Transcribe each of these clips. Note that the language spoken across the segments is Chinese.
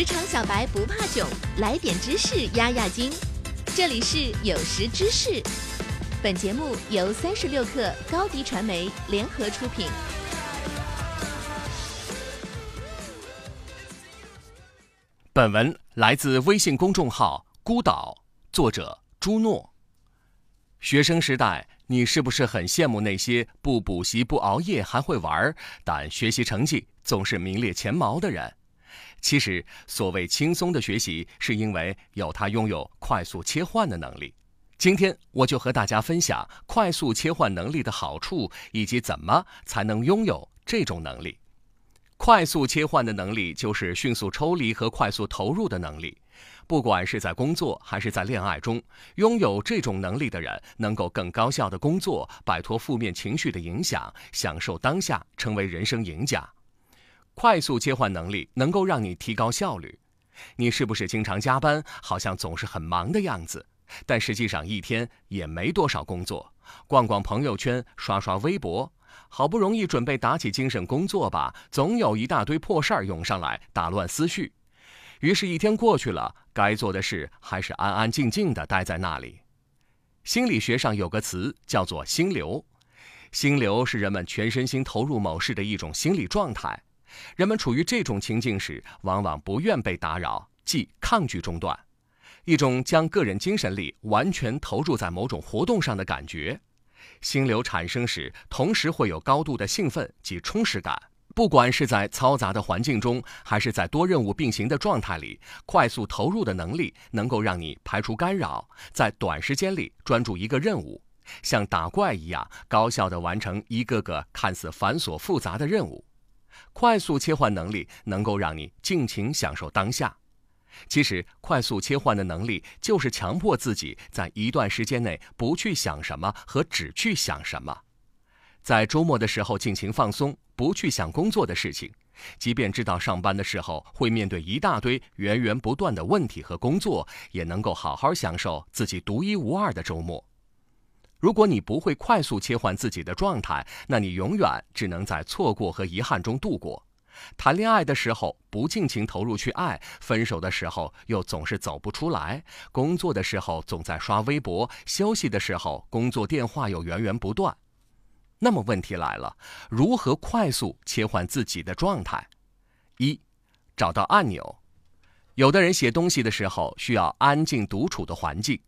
职场小白不怕囧，来点知识压压惊。这里是有识知识，本节目由三十六克高低传媒联合出品。本文来自微信公众号“孤岛”，作者朱诺。学生时代，你是不是很羡慕那些不补习、不熬夜还会玩，但学习成绩总是名列前茅的人？其实，所谓轻松的学习，是因为有他拥有快速切换的能力。今天，我就和大家分享快速切换能力的好处，以及怎么才能拥有这种能力。快速切换的能力，就是迅速抽离和快速投入的能力。不管是在工作还是在恋爱中，拥有这种能力的人，能够更高效的工作，摆脱负面情绪的影响，享受当下，成为人生赢家。快速切换能力能够让你提高效率。你是不是经常加班，好像总是很忙的样子？但实际上一天也没多少工作，逛逛朋友圈，刷刷微博，好不容易准备打起精神工作吧，总有一大堆破事儿涌上来，打乱思绪。于是，一天过去了，该做的事还是安安静静的待在那里。心理学上有个词叫做“心流”，心流是人们全身心投入某事的一种心理状态。人们处于这种情境时，往往不愿被打扰，即抗拒中断，一种将个人精神力完全投入在某种活动上的感觉。心流产生时，同时会有高度的兴奋及充实感。不管是在嘈杂的环境中，还是在多任务并行的状态里，快速投入的能力能够让你排除干扰，在短时间里专注一个任务，像打怪一样高效地完成一个个看似繁琐复杂的任务。快速切换能力能够让你尽情享受当下。其实，快速切换的能力就是强迫自己在一段时间内不去想什么和只去想什么。在周末的时候尽情放松，不去想工作的事情，即便知道上班的时候会面对一大堆源源不断的问题和工作，也能够好好享受自己独一无二的周末。如果你不会快速切换自己的状态，那你永远只能在错过和遗憾中度过。谈恋爱的时候不尽情投入去爱，分手的时候又总是走不出来；工作的时候总在刷微博，休息的时候工作电话又源源不断。那么问题来了，如何快速切换自己的状态？一，找到按钮。有的人写东西的时候需要安静独处的环境。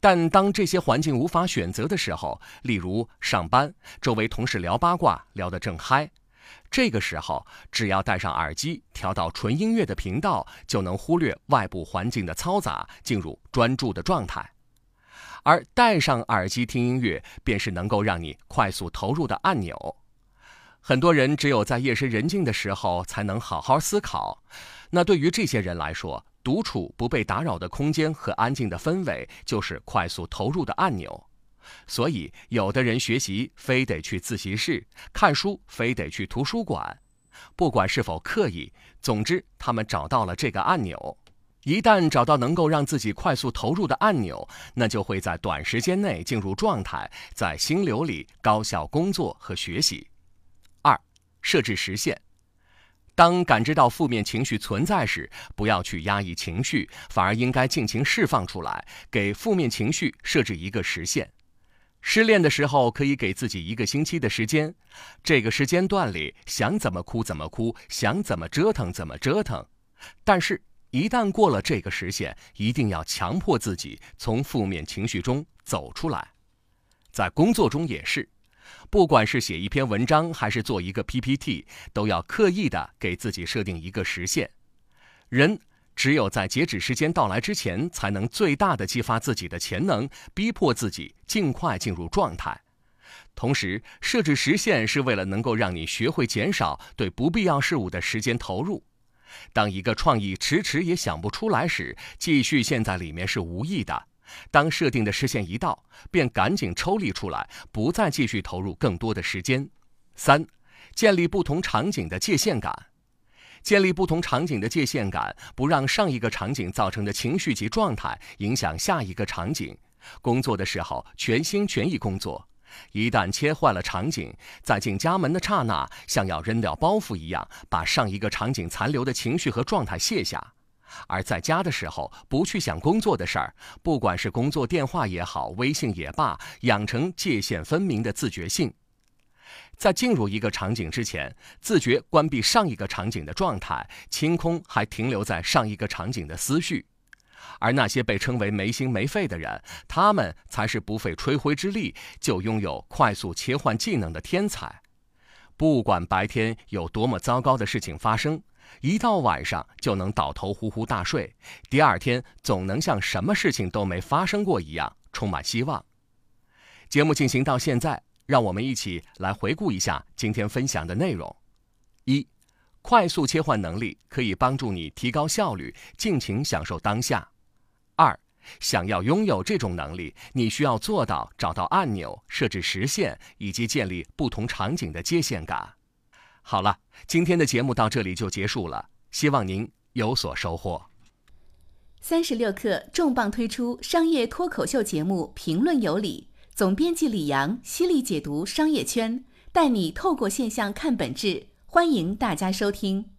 但当这些环境无法选择的时候，例如上班，周围同事聊八卦聊得正嗨，这个时候只要戴上耳机，调到纯音乐的频道，就能忽略外部环境的嘈杂，进入专注的状态。而戴上耳机听音乐，便是能够让你快速投入的按钮。很多人只有在夜深人静的时候才能好好思考，那对于这些人来说，独处不被打扰的空间和安静的氛围，就是快速投入的按钮。所以，有的人学习非得去自习室，看书非得去图书馆。不管是否刻意，总之他们找到了这个按钮。一旦找到能够让自己快速投入的按钮，那就会在短时间内进入状态，在心流里高效工作和学习。二，设置时限。当感知到负面情绪存在时，不要去压抑情绪，反而应该尽情释放出来，给负面情绪设置一个时限。失恋的时候，可以给自己一个星期的时间，这个时间段里想怎么哭怎么哭，想怎么折腾怎么折腾。但是，一旦过了这个时限，一定要强迫自己从负面情绪中走出来。在工作中也是。不管是写一篇文章还是做一个 PPT，都要刻意的给自己设定一个时限。人只有在截止时间到来之前，才能最大的激发自己的潜能，逼迫自己尽快进入状态。同时，设置时限是为了能够让你学会减少对不必要事物的时间投入。当一个创意迟迟也想不出来时，继续陷在里面是无益的。当设定的时限一到，便赶紧抽离出来，不再继续投入更多的时间。三，建立不同场景的界限感。建立不同场景的界限感，不让上一个场景造成的情绪及状态影响下一个场景。工作的时候全心全意工作，一旦切换了场景，在进家门的刹那，像要扔掉包袱一样，把上一个场景残留的情绪和状态卸下。而在家的时候不去想工作的事儿，不管是工作电话也好，微信也罢，养成界限分明的自觉性。在进入一个场景之前，自觉关闭上一个场景的状态，清空还停留在上一个场景的思绪。而那些被称为没心没肺的人，他们才是不费吹灰之力就拥有快速切换技能的天才。不管白天有多么糟糕的事情发生，一到晚上就能倒头呼呼大睡，第二天总能像什么事情都没发生过一样，充满希望。节目进行到现在，让我们一起来回顾一下今天分享的内容：一。快速切换能力可以帮助你提高效率，尽情享受当下。二，想要拥有这种能力，你需要做到找到按钮、设置时限以及建立不同场景的界限感。好了，今天的节目到这里就结束了，希望您有所收获。三十六氪重磅推出商业脱口秀节目《评论有理》，总编辑李阳犀利解读商业圈，带你透过现象看本质。欢迎大家收听。